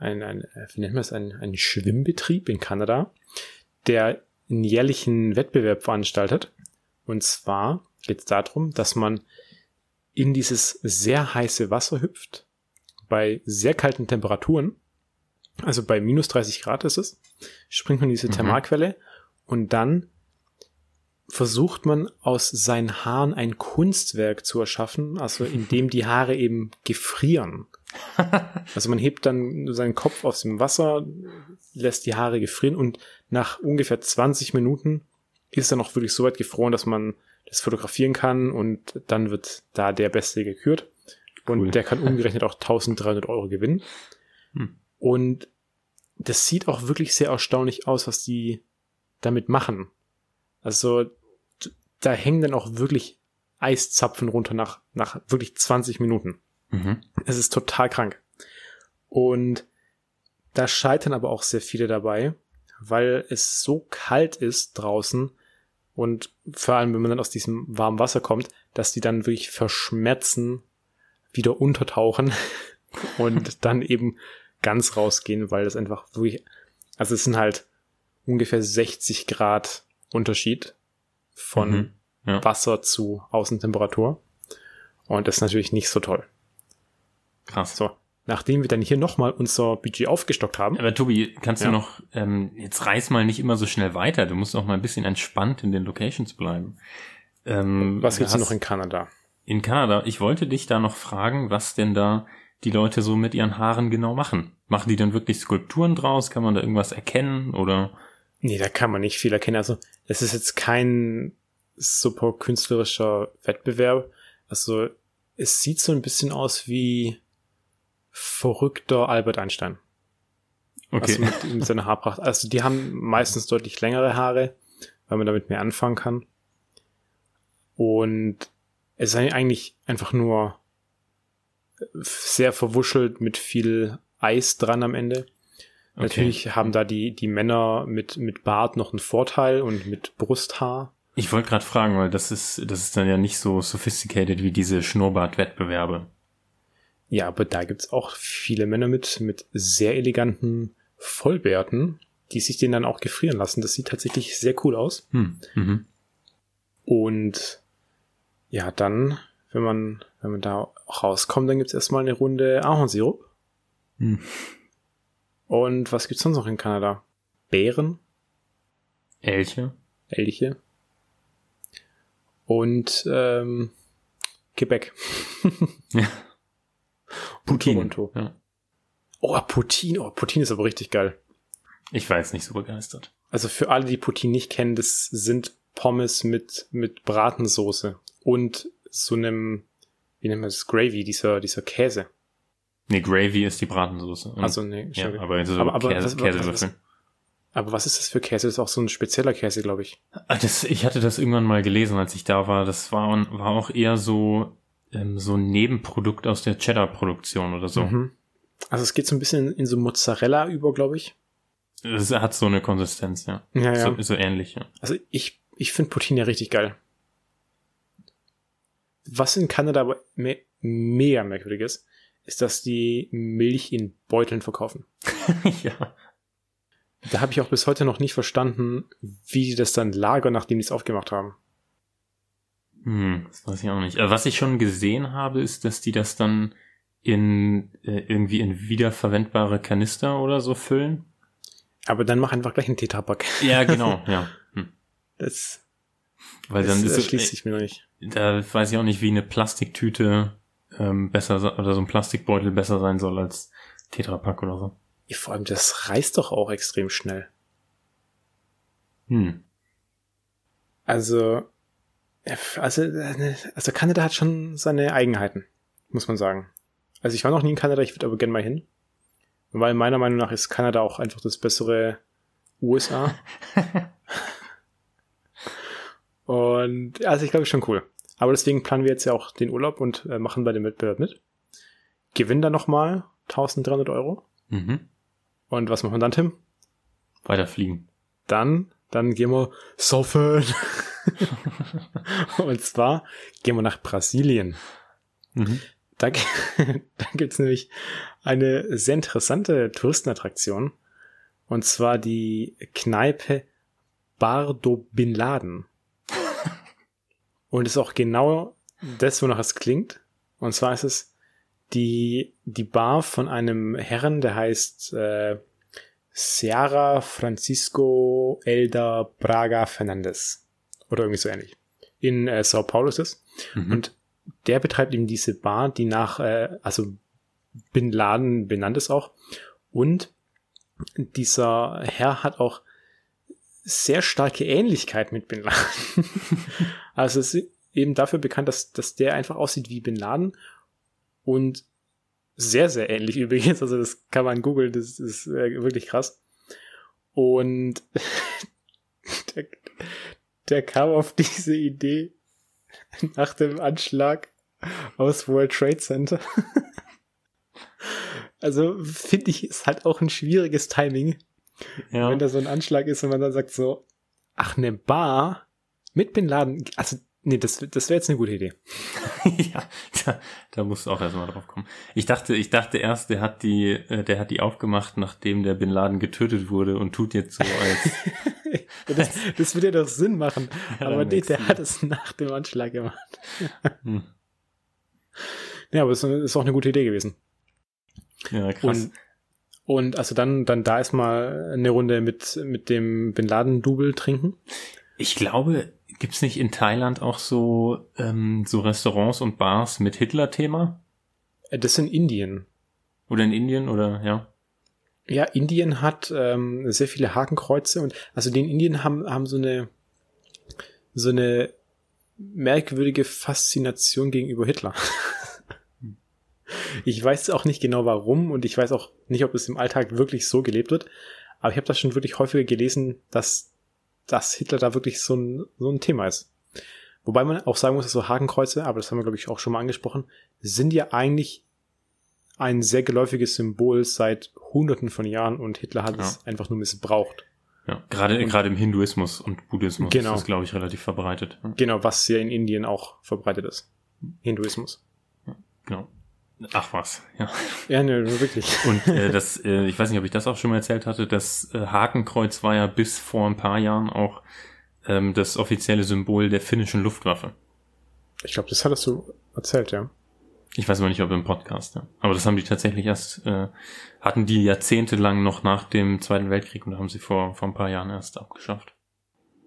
ein, ein äh, wie nennt man es, ein, ein Schwimmbetrieb in Kanada, der einen jährlichen Wettbewerb veranstaltet. Und zwar geht es darum, dass man in dieses sehr heiße Wasser hüpft, bei sehr kalten Temperaturen, also bei minus 30 Grad ist es, springt man in diese
Mhm.
Thermalquelle und dann versucht man aus seinen Haaren ein Kunstwerk zu erschaffen, also indem die Haare eben gefrieren. Also man hebt dann seinen Kopf aus dem Wasser, lässt die Haare gefrieren und nach ungefähr 20 Minuten ist er noch wirklich so weit gefroren, dass man das fotografieren kann und dann wird da der Beste gekürt. Und
Cool.
der kann umgerechnet auch 1300 Euro gewinnen.
Hm.
Und das sieht auch wirklich sehr erstaunlich aus, was die damit machen. Also da hängen dann auch wirklich Eiszapfen runter nach, nach wirklich 20 Minuten.
Mhm.
Es ist total krank. Und da scheitern aber auch sehr viele dabei, weil es so kalt ist draußen und vor allem, wenn man dann aus diesem warmen Wasser kommt, dass die dann wirklich verschmerzen, wieder untertauchen und dann eben ganz rausgehen, weil das einfach wirklich, also es sind halt ungefähr 60 Grad Unterschied von
Mhm. Ja.
Wasser zu Außentemperatur. Und das ist natürlich nicht so toll.
Krass.
So, nachdem wir dann hier nochmal unser Budget aufgestockt haben,
Aber Tobi, kannst
Ja.
du noch, ähm, jetzt reiß mal nicht immer so schnell weiter. Du musst auch mal ein bisschen entspannt in den Locations bleiben. Ähm,
was gibt's
hast-
noch in Kanada?
in Kanada? Ich wollte dich da noch fragen, was denn da die Leute so mit ihren Haaren genau machen. Machen die dann wirklich Skulpturen draus? Kann man da irgendwas erkennen? Oder?
Nee, da kann man nicht viel erkennen. Also, es ist jetzt kein super künstlerischer Wettbewerb. Also, es sieht so ein bisschen aus wie verrückter Albert Einstein.
Okay.
Also mit, mit seiner Haarpracht. Also, die haben meistens deutlich längere Haare, weil man damit mehr anfangen kann. Und es ist eigentlich einfach nur sehr verwuschelt mit viel Eis dran am Ende.
Okay.
Natürlich haben da die, die Männer mit, mit Bart noch einen Vorteil und mit Brusthaar.
Ich wollte gerade fragen, weil das ist, das ist dann ja nicht so sophisticated wie diese Schnurrbart-Wettbewerbe.
Ja, aber da gibt's auch viele Männer mit, mit sehr eleganten Vollbärten, die sich den dann auch gefrieren lassen. Das sieht tatsächlich sehr cool aus.
Hm. Mhm.
Und ja, dann, wenn man, wenn man da rauskommt, dann gibt's erstmal eine Runde Ahornsirup.
Hm.
Und was gibt's sonst noch in Kanada? Bären,
Elche?
Elche und ähm, Quebec.
Ja. Putin.
Toronto.
Ja.
Oh, Poutine. Oh, Poutine ist aber richtig geil.
Ich war jetzt nicht so begeistert.
Also für alle, die Poutine nicht kennen, das sind Pommes mit, mit Bratensoße und so einem, wie nennt man das, Gravy, dieser, dieser Käse.
Nee, Gravy ist die Bratensoße.
Also, nee,
ja, aber so
Aber- aber
Käse,
was- was-
Käsewürfel.
Aber was ist das für Käse? Das ist auch so ein spezieller Käse, glaube ich.
Ah, Das, ich hatte das irgendwann mal gelesen, als ich da war. Das war, war auch eher so, ähm, so ein Nebenprodukt aus der Cheddar-Produktion oder so.
Mhm. Also es geht so ein bisschen in so Mozzarella über, glaube ich.
Es hat so eine Konsistenz, ja.
Ja, ja.
So, so ähnlich, ja.
Also ich, ich finde Poutine ja richtig geil. Was in Kanada aber me mega merkwürdig ist, ist, dass die Milch in Beuteln verkaufen.
ja.
Da habe ich auch bis heute noch nicht verstanden, wie die das dann lagern, nachdem die es aufgemacht haben.
Hm, das weiß ich auch nicht. Aber was ich schon gesehen habe, ist, dass die das dann in äh, irgendwie in wiederverwendbare Kanister oder so füllen.
Aber dann mach einfach gleich einen Tetrapack.
Ja, genau, ja. Hm.
Das,
Weil
das
dann ist es,
erschließt sich mir noch nicht.
da weiß ich auch nicht, wie eine Plastiktüte ähm, besser se- oder so ein Plastikbeutel besser sein soll als Tetrapack oder so.
Ja, Vor allem, das reißt doch auch extrem schnell.
Hm.
Also, also, äh, also Kanada hat schon seine Eigenheiten, muss man sagen. Also ich war noch nie in Kanada, ich würde aber gerne mal hin. Weil meiner Meinung nach ist Kanada auch einfach das bessere USA. und also ich glaube, ist schon cool. Aber deswegen planen wir jetzt ja auch den Urlaub und äh, machen bei dem Wettbewerb mit. Gewinnen dann nochmal 1300 Euro.
Mhm.
Und was machen wir dann, Tim?
Weiterfliegen.
Dann, dann gehen wir saufen. und zwar gehen wir nach Brasilien.
Mhm.
Da, da gibt's nämlich eine sehr interessante Touristenattraktion. Und zwar die Kneipe Bardo Bin Laden. Und ist auch genau das, wonach es klingt. Und zwar ist es die, die Bar von einem Herren, der heißt äh, Seara Francisco Elda Braga Fernandes. Oder irgendwie so ähnlich. In äh, Sao Paulo ist es.
Mhm.
Und der betreibt eben diese Bar, die nach, äh, also Bin Laden benannt ist auch. Und dieser Herr hat auch sehr starke Ähnlichkeit mit Bin Laden. also es ist eben dafür bekannt, dass, dass der einfach aussieht wie Bin Laden und sehr, sehr ähnlich übrigens. Also das kann man googeln, das ist äh, wirklich krass. Und der, der kam auf diese Idee nach dem Anschlag aus World Trade Center. Also finde ich, ist halt auch ein schwieriges Timing,
ja.
wenn da so ein Anschlag ist und man dann sagt so, ach, eine Bar mit Bin Laden, also nee, das, das wäre jetzt eine gute Idee.
ja, da, da musst du auch erstmal drauf kommen. Ich dachte, ich dachte erst, der hat die, äh, der hat die aufgemacht, nachdem der Bin Laden getötet wurde und tut jetzt so als.
Das, das würde ja doch Sinn machen,
Ja,
aber nee, der hat es nach dem Anschlag gemacht.
hm.
Ja, aber es ist auch eine gute Idee gewesen.
Ja, krass.
Und, und also dann, dann da erstmal eine Runde mit, mit dem Bin Laden-Double trinken.
ich glaube, gibt's nicht in Thailand auch so, ähm, so Restaurants und Bars mit Hitler-Thema?
Äh, Das in Indien.
Oder in Indien oder ja?
Ja, Indien hat ähm, sehr viele Hakenkreuze und also die in Indien haben, haben so eine so eine merkwürdige Faszination gegenüber Hitler. ich weiß auch nicht genau warum und ich weiß auch nicht, ob es im Alltag wirklich so gelebt wird, aber ich habe das schon wirklich häufiger gelesen, dass, dass Hitler da wirklich so ein, so ein Thema ist. Wobei man auch sagen muss, dass so Hakenkreuze, aber das haben wir, glaube ich, auch schon mal angesprochen, sind ja eigentlich ein sehr geläufiges Symbol seit hunderten von Jahren und Hitler hat
Ja.
es einfach nur missbraucht.
Ja, gerade,
Und-
gerade im Hinduismus und Buddhismus
Genau.
ist das, glaube ich, relativ verbreitet. Ja,
Genau, was ja in Indien auch verbreitet ist. Hinduismus.
Genau. Ach was, ja.
Ja, ne, wirklich.
Und äh, das, äh, ich weiß nicht, ob ich das auch schon mal erzählt hatte, das äh, Hakenkreuz war ja bis vor ein paar Jahren auch ähm, das offizielle Symbol der finnischen Luftwaffe.
Ich glaube, das hattest du erzählt, ja.
Ich weiß aber nicht, ob im Podcast, ja. Aber das haben die tatsächlich erst, äh, hatten die jahrzehntelang noch nach dem Zweiten Weltkrieg und da haben sie vor, vor ein paar Jahren erst abgeschafft.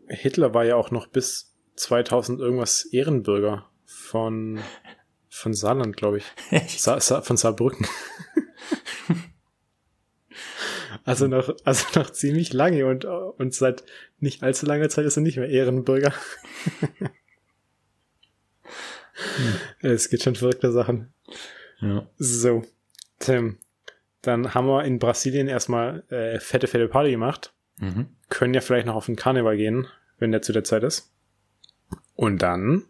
Hitler war ja auch noch bis 2000 irgendwas Ehrenbürger von, von Saarland, glaube ich. Sa Sa von Saarbrücken. also noch, also noch ziemlich lange und, und seit nicht allzu langer Zeit ist er nicht mehr Ehrenbürger. Es geht schon verrückte Sachen.
ja.
So, Tim, dann haben wir in Brasilien erstmal äh, fette, fette Party gemacht.
Mhm.
Können ja vielleicht noch auf den Karneval gehen, wenn der zu der Zeit ist. Und dann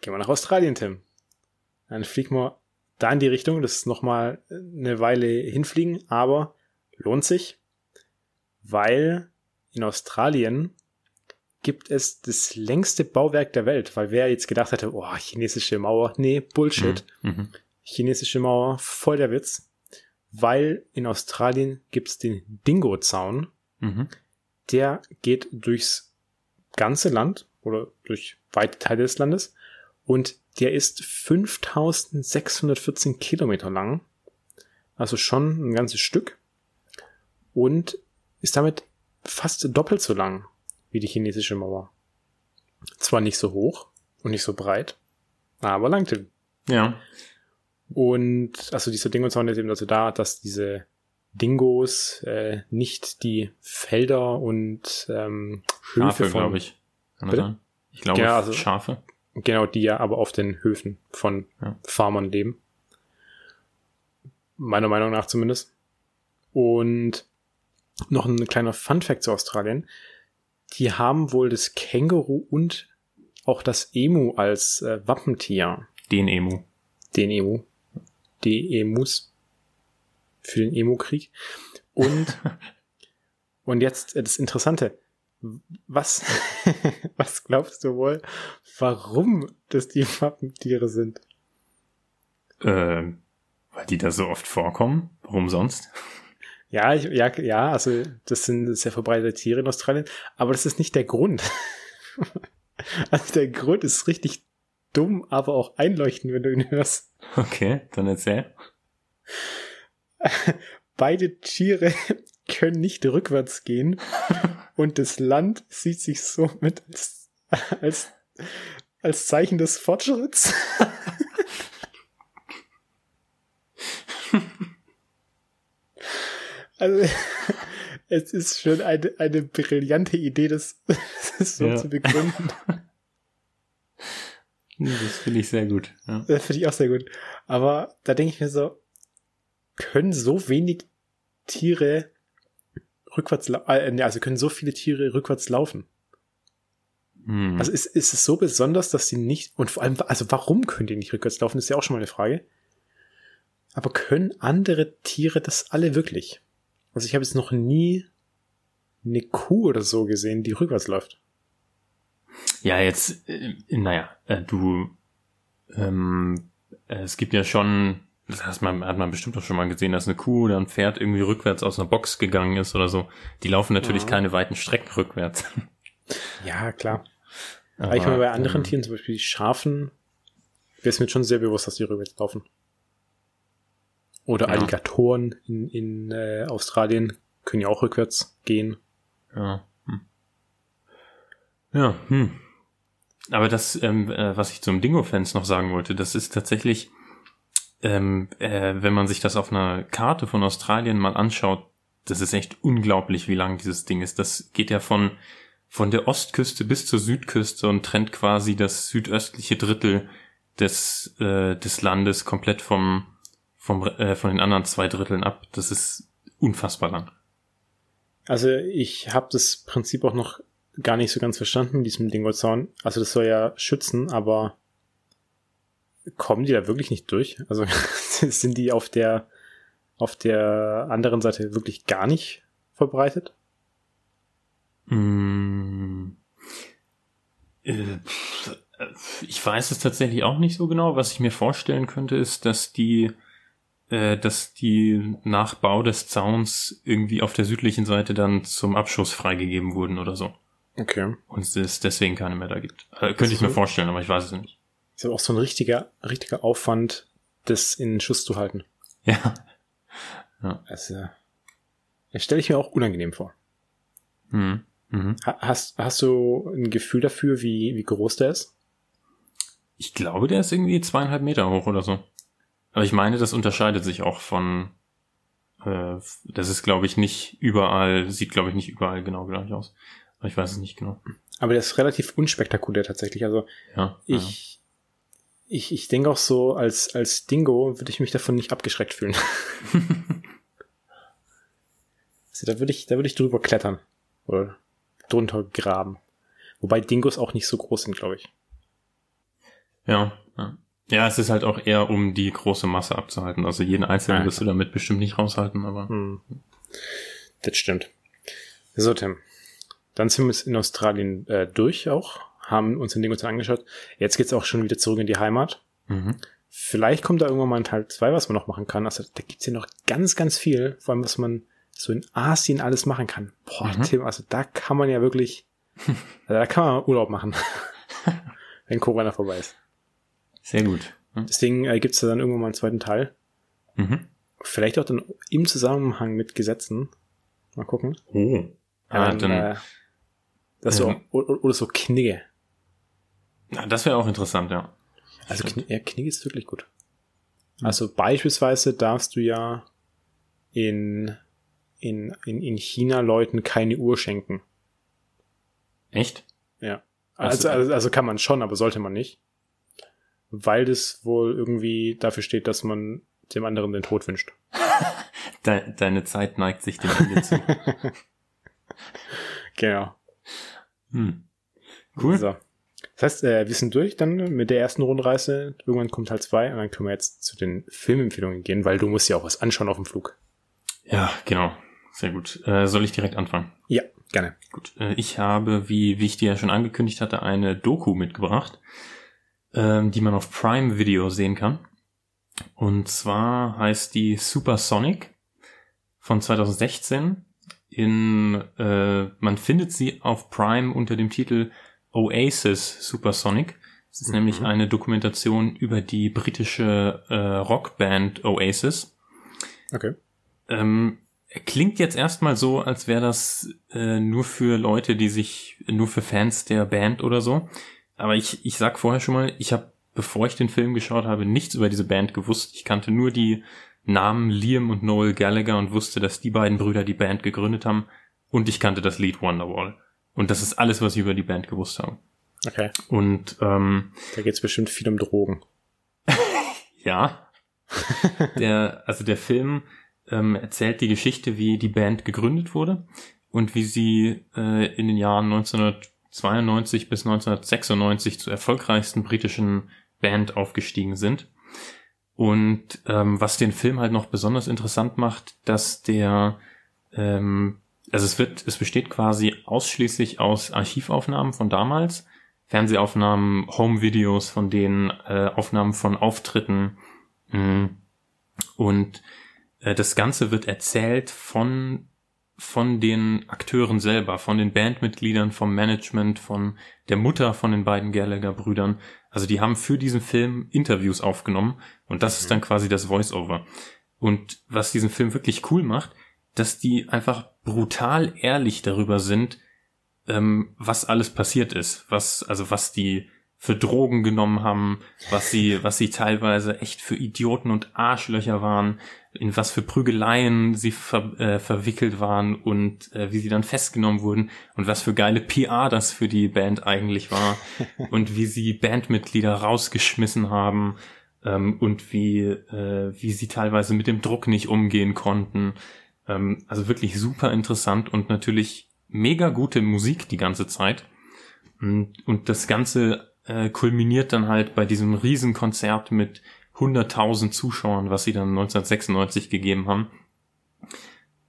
gehen wir nach Australien, Tim. Dann fliegen wir da in die Richtung. Das ist nochmal eine Weile hinfliegen, aber lohnt sich, weil in Australien gibt es das längste Bauwerk der Welt, weil wer jetzt gedacht hätte, oh, chinesische Mauer, nee, Bullshit.
Mhm.
Chinesische Mauer, voll der Witz. Weil in Australien gibt's den Dingo-Zaun,
Mhm.
der geht durchs ganze Land oder durch weite Teile des Landes und der ist 5614 Kilometer lang. Also schon ein ganzes Stück. Und ist damit fast doppelt so lang wie die chinesische Mauer. Zwar nicht so hoch und nicht so breit, aber lang. Tim.
Ja.
Und also dieser Dingo-Zaun ist eben dazu da, dass diese Dingos äh, nicht die Felder und ähm,
Schafe, glaube ich. Kann das
Bitte?
sein? Ich glaube,
Ja, also-
Schafe.
Genau, die ja aber auf den Höfen von
Ja.
Farmern leben. Meiner Meinung nach zumindest. Und noch ein kleiner Fun-Fact zu Australien. Die haben wohl das Känguru und auch das Emu als äh, Wappentier.
Den Emu.
Den Emu. Die Emus. Für den Emu-Krieg. Und, und jetzt äh, das Interessante. Was, was glaubst du wohl, warum das die Wappentiere sind?
Äh, weil die da so oft vorkommen. Warum sonst?
Ja, ich, ja, ja, also das sind sehr verbreitete Tiere in Australien, aber das ist nicht der Grund. also der Grund ist richtig dumm, aber auch einleuchtend, wenn du ihn hörst.
Okay, dann erzähl.
Beide Tiere können nicht rückwärts gehen und das Land sieht sich somit als, als, als Zeichen des Fortschritts. Also, es ist schon eine, eine brillante Idee, das, das so
Ja.
zu begründen.
Das finde ich sehr gut. Ja.
Das finde ich auch sehr gut. Aber da denke ich mir so, können so wenig Tiere rückwärts, äh, also können so viele Tiere rückwärts laufen?
Hm.
Also ist, ist es so besonders, dass sie nicht, und vor allem, also warum können die nicht rückwärts laufen, ist ja auch schon mal eine Frage. Aber können andere Tiere das alle wirklich? Also ich habe jetzt noch nie eine Kuh oder so gesehen, die rückwärts läuft.
Ja, jetzt, äh, naja, äh, du, ähm, äh, es gibt ja schon, das hat man, hat man bestimmt auch schon mal gesehen, dass eine Kuh oder ein Pferd irgendwie rückwärts aus einer Box gegangen ist oder so. Die laufen natürlich
Ja.
keine weiten Strecken rückwärts.
Ja, klar. Aber, ich meine, bei anderen
ähm,
Tieren, zum Beispiel die Schafen, wäre es mir schon sehr bewusst, dass die rückwärts laufen. Oder
Ja.
Alligatoren in, in äh, Australien können ja auch rückwärts gehen.
Ja. Hm. Ja, hm. Aber das, ähm, äh, was ich zum Dingo-Fans noch sagen wollte, das ist tatsächlich, ähm, äh, wenn man sich das auf einer Karte von Australien mal anschaut, das ist echt unglaublich, wie lang dieses Ding ist. Das geht ja von, von der Ostküste bis zur Südküste und trennt quasi das südöstliche Drittel des, äh, des Landes komplett vom, vom, äh, von den anderen zwei Dritteln ab. Das ist unfassbar lang.
Also ich habe das Prinzip auch noch gar nicht so ganz verstanden diesem Dingo-Zaun. Also das soll ja schützen, aber kommen die da wirklich nicht durch? Also sind die auf der auf der anderen Seite wirklich gar nicht verbreitet?
Mm. Äh, Ich weiß es tatsächlich auch nicht so genau. Was ich mir vorstellen könnte, ist, dass die, äh, dass die nach Bau des Zauns irgendwie auf der südlichen Seite dann zum Abschuss freigegeben wurden oder so.
Okay.
Und es deswegen keine mehr da gibt. Äh, könnte ich mir vorstellen, aber ich weiß es nicht.
Ist aber auch so ein richtiger richtiger Aufwand, das in Schuss zu halten.
Ja.
Also, das stelle ich mir auch unangenehm vor.
Mhm. Mhm.
Ha- Hast, hast du ein Gefühl dafür, wie, wie groß der ist?
Ich glaube, der ist irgendwie zweieinhalb Meter hoch oder so. Aber ich meine, das unterscheidet sich auch von, äh, das ist, glaube ich, nicht überall, sieht, glaube ich, nicht überall genau gleich aus. Aber ich weiß es nicht genau.
Aber der ist relativ unspektakulär tatsächlich. Also
Ja.
ich, ich, ich denke auch so, als, als Dingo würde ich mich davon nicht abgeschreckt fühlen. also da würde ich, da würde ich drüber klettern. Oder drunter graben. Wobei Dingos auch nicht so groß sind, glaube ich.
Ja. ja, ja. Es ist halt auch eher, um die große Masse abzuhalten. Also jeden einzelnen
Ja,
wirst du damit bestimmt nicht raushalten, aber
Hm. Das stimmt. So, Tim. Dann sind wir jetzt in Australien äh, durch auch, haben uns den Ding uns angeschaut. Jetzt geht's auch schon wieder zurück in die Heimat.
Mhm.
Vielleicht kommt da irgendwann mal ein Teil 2, was man noch machen kann. Also da gibt's ja noch ganz, ganz viel, vor allem was man so in Asien alles machen kann. Boah,
Mhm.
Tim, also da kann man ja wirklich, also da kann man Urlaub machen, wenn Corona vorbei ist.
Sehr gut. Hm?
Deswegen äh, gibt's da dann irgendwann mal einen zweiten Teil.
Mhm.
Vielleicht auch dann im Zusammenhang mit Gesetzen. Mal gucken.
Oh. Ja,
Ähm,
dann,
äh, das so, oder, oder so Knigge.
Na, das wäre auch interessant, ja.
Also
Stimmt.
Kn ja, Knigge ist wirklich gut.
Hm.
Also beispielsweise darfst du ja in, in, in, in China Leuten keine Uhr schenken.
Echt?
Ja. Also,
so.
also, also kann man schon, aber sollte man nicht. Weil das wohl irgendwie dafür steht, dass man dem anderen den Tod wünscht.
De deine Zeit neigt sich dem Ende zu.
Genau.
Hm. Cool.
So. Das heißt, äh, wir sind durch dann mit der ersten Rundreise. Irgendwann kommt Teil zwei und dann können wir jetzt zu den Filmempfehlungen gehen, weil du musst ja auch was anschauen auf dem Flug.
Ja, genau. Sehr gut. Äh, soll ich direkt anfangen?
Ja, gerne.
Gut. Äh, ich habe, wie, wie ich dir ja schon angekündigt hatte, eine Doku mitgebracht, ähm, die man auf Prime Video sehen kann. Und zwar heißt die Supersonic von 2016. In, äh, man findet sie auf Prime unter dem Titel Oasis Supersonic. Es ist
Mhm.
nämlich eine Dokumentation über die britische äh, Rockband Oasis.
Okay.
Ähm, klingt jetzt erstmal so, als wäre das äh, nur für Leute, die sich, nur für Fans der Band oder so. Aber ich, ich sag vorher schon mal, ich habe, bevor ich den Film geschaut habe, nichts über diese Band gewusst. Ich kannte nur die Namen Liam und Noel Gallagher und wusste, dass die beiden Brüder die Band gegründet haben. Und ich kannte das Lied Wonderwall. Und das ist alles, was ich über die Band gewusst habe.
Okay.
Und ähm,
Da geht's bestimmt viel um Drogen.
Ja. Der, also der Film ähm, erzählt die Geschichte, wie die Band gegründet wurde und wie sie äh, in den Jahren 1992 bis 1996 zur erfolgreichsten britischen Band aufgestiegen sind. Und ähm, was den Film halt noch besonders interessant macht, dass der, ähm, also es wird, es besteht quasi ausschließlich aus Archivaufnahmen von damals, Fernsehaufnahmen, Home-Videos von denen, äh, Aufnahmen von Auftritten, mh. und äh, das Ganze wird erzählt von von den Akteuren selber, von den Bandmitgliedern, vom Management, von der Mutter von den beiden Gallagher-Brüdern. Also die haben für diesen Film Interviews aufgenommen und das ist dann quasi das Voice-Over. Und was diesen Film wirklich cool macht, dass die einfach brutal ehrlich darüber sind, ähm, was alles passiert ist, was also was die für Drogen genommen haben, was sie was sie teilweise echt für Idioten und Arschlöcher waren, in was für Prügeleien sie ver, äh, verwickelt waren und äh, wie sie dann festgenommen wurden und was für geile PR das für die Band eigentlich war und wie sie Bandmitglieder rausgeschmissen haben ähm, und wie äh, wie sie teilweise mit dem Druck nicht umgehen konnten. Ähm, also wirklich super interessant und natürlich mega gute Musik die ganze Zeit. Und, und das Ganze äh, kulminiert dann halt bei diesem Riesenkonzert mit 100.000 Zuschauern, was sie dann 1996 gegeben haben.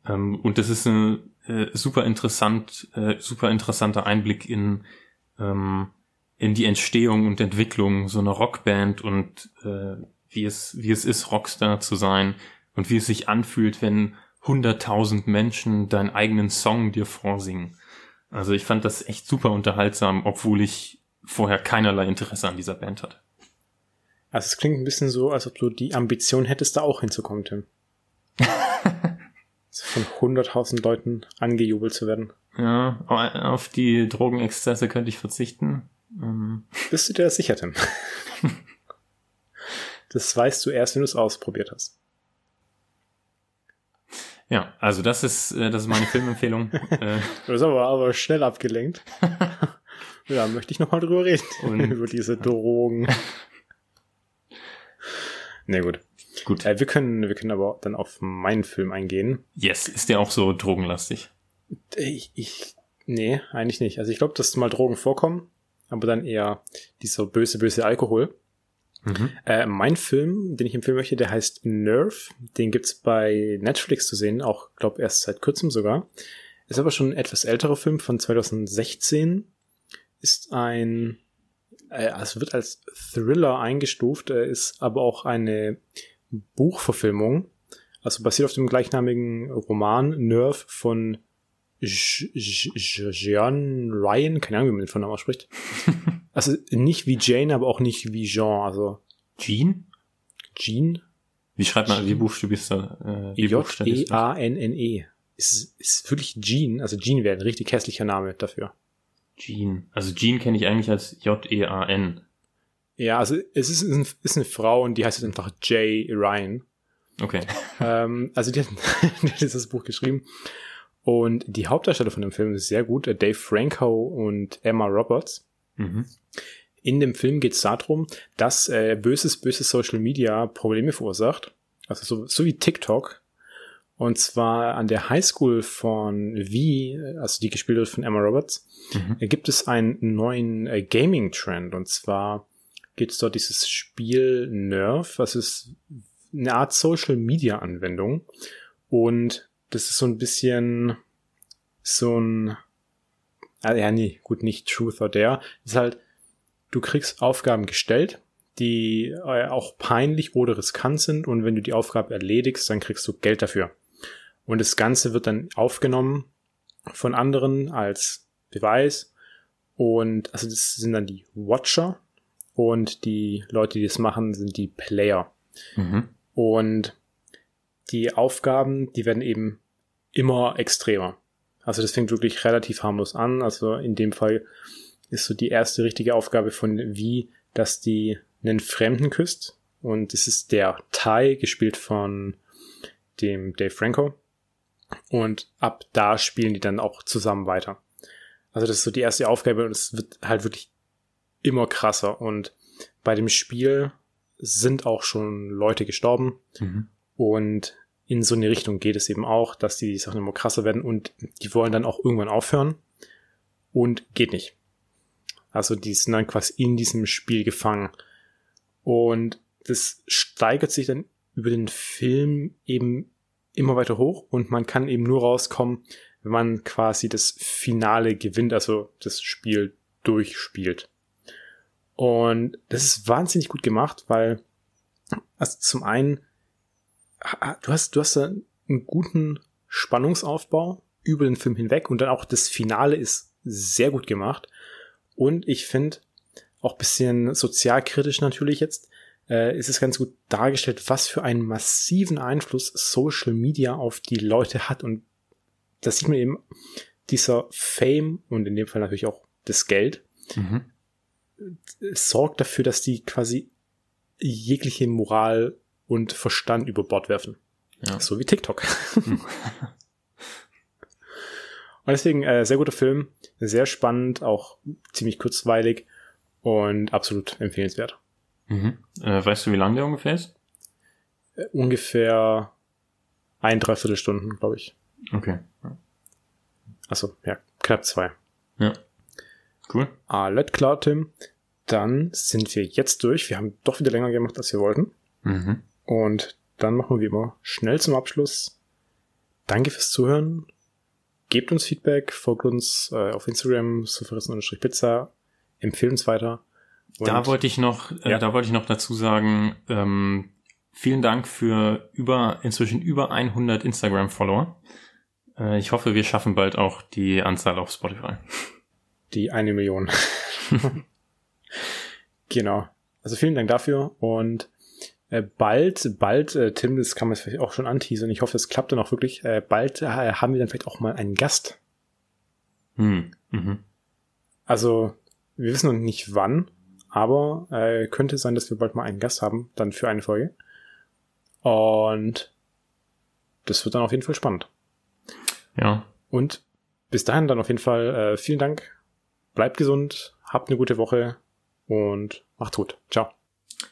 Ähm, und das ist ein äh, super interessant, äh, super interessanter Einblick in ähm, in die Entstehung und Entwicklung so einer Rockband und äh, wie es wie es ist Rockstar zu sein und wie es sich anfühlt, wenn 100.000 Menschen deinen eigenen Song dir vorsingen. Also ich fand das echt super unterhaltsam, obwohl ich vorher keinerlei Interesse an dieser Band hatte.
Also es klingt ein bisschen so, als ob du die Ambition hättest, da auch hinzukommen, Tim. von 100.000 Leuten angejubelt zu werden.
Ja, auf die Drogenexzesse könnte ich verzichten. Ähm,
Bist du dir sicher, Tim? das weißt du erst, wenn du es ausprobiert hast.
Ja, also das ist, äh, das ist meine Filmempfehlung. äh,
Du bist aber, aber schnell abgelenkt. ja, möchte ich nochmal drüber reden.
Und-
über diese Drogen. Na gut.
gut.
Äh, wir, können, wir können aber dann auf meinen Film eingehen.
Yes, ist der auch so drogenlastig?
Ich, ich nee, eigentlich nicht. Also ich glaube, dass mal Drogen vorkommen, aber dann eher dieser böse, böse Alkohol.
Mhm.
Äh, mein Film, den ich empfehlen möchte, der heißt Nerve. Den gibt's bei Netflix zu sehen, auch glaube erst seit kurzem sogar. Ist aber schon ein etwas älterer Film von 2016. Ist ein, äh, also wird als Thriller eingestuft, äh, ist aber auch eine Buchverfilmung. Also basiert auf dem gleichnamigen Roman Nerve von Jean Ryan, keine Ahnung, wie man den Vornamen ausspricht. also nicht wie Jane, aber auch nicht wie Jean, also.
Jean?
Jean?
Wie schreibt man, wie buchstabierst du?
Äh, J-E-A-N-N-E. Ist, ist wirklich Jean, also Jean wäre ein richtig hässlicher Name dafür.
Jean. Also Jean kenne ich eigentlich als J-E-A-N.
Ja, also es ist, ist eine Frau und die heißt einfach J. Ryan.
Okay.
Ähm, also die hat, die hat dieses Buch geschrieben. Und die Hauptdarsteller von dem Film ist sehr gut, Dave Franco und Emma Roberts. Mhm. In dem Film geht es darum, dass äh, böses, böses Social Media Probleme verursacht. Also so, so wie TikTok. Und zwar an der Highschool von V, also die gespielt wird von Emma Roberts, mhm. Äh, gibt es einen neuen äh, Gaming-Trend. Und zwar gibt es dort dieses Spiel Nerf, was ist eine Art Social Media Anwendung. Und das ist so ein bisschen so ein, ah, ja, nee, gut, nicht Truth or Dare. Das ist halt, du kriegst Aufgaben gestellt, die äh, auch peinlich oder riskant sind und wenn du die Aufgabe erledigst, dann kriegst du Geld dafür. Und das Ganze wird dann aufgenommen von anderen als Beweis und also das sind dann die Watcher und die Leute, die das machen, sind die Player. Mhm. Und die Aufgaben, die werden eben immer extremer. Also das fängt wirklich relativ harmlos an. Also in dem Fall ist so die erste richtige Aufgabe von wie, dass die einen Fremden küsst. Und es ist der Thai, gespielt von dem Dave Franco. Und ab da spielen die dann auch zusammen weiter. Also das ist so die erste Aufgabe und es wird halt wirklich immer krasser. Und bei dem Spiel sind auch schon Leute gestorben. Mhm. Und in so eine Richtung geht es eben auch, dass die Sachen immer krasser werden und die wollen dann auch irgendwann aufhören und geht nicht. Also die sind dann quasi in diesem Spiel gefangen. Und das steigert sich dann über den Film eben immer weiter hoch und man kann eben nur rauskommen, wenn man quasi das Finale gewinnt, also das Spiel durchspielt. Und das ist wahnsinnig gut gemacht, weil also zum einen du hast, du hast einen guten Spannungsaufbau über den Film hinweg und dann auch das Finale ist sehr gut gemacht. Und ich finde, auch bisschen sozialkritisch natürlich jetzt, äh, ist es ganz gut dargestellt, was für einen massiven Einfluss Social Media auf die Leute hat. Und das sieht man eben, dieser Fame und in dem Fall natürlich auch das Geld, mhm. sorgt dafür, dass die quasi jegliche Moral und Verstand über Bord werfen. Ja. So wie TikTok. Hm. und deswegen äh, sehr guter Film, sehr spannend, auch ziemlich kurzweilig und absolut empfehlenswert.
Mhm. Äh, weißt du, wie lang der ungefähr ist?
Äh, ungefähr ein, dreiviertel Stunden, glaube ich.
Okay.
Also ja, knapp zwei.
Ja. Cool.
Alles klar, Tim. Dann sind wir jetzt durch. Wir haben doch wieder länger gemacht, als wir wollten. Mhm. Und dann machen wir wie immer schnell zum Abschluss. Danke fürs Zuhören. Gebt uns Feedback, folgt uns äh, auf Instagram, pizza empfehlt uns weiter.
Und da wollte ich noch, äh, ja. da wollte ich noch dazu sagen, ähm, vielen Dank für über, inzwischen über 100 Instagram-Follower. Äh, ich hoffe, wir schaffen bald auch die Anzahl auf Spotify.
Die eine Million. genau. Also vielen Dank dafür und äh, bald, bald, äh, Tim, das kann man vielleicht auch schon anteasern, ich hoffe, es klappt dann auch wirklich, äh, bald äh, haben wir dann vielleicht auch mal einen Gast.
Hm. Mhm.
Also, wir wissen noch nicht wann, aber äh, könnte sein, dass wir bald mal einen Gast haben, dann für eine Folge. Und das wird dann auf jeden Fall spannend.
Ja.
Und bis dahin dann auf jeden Fall äh, vielen Dank. Bleibt gesund, habt eine gute Woche und macht gut. Ciao.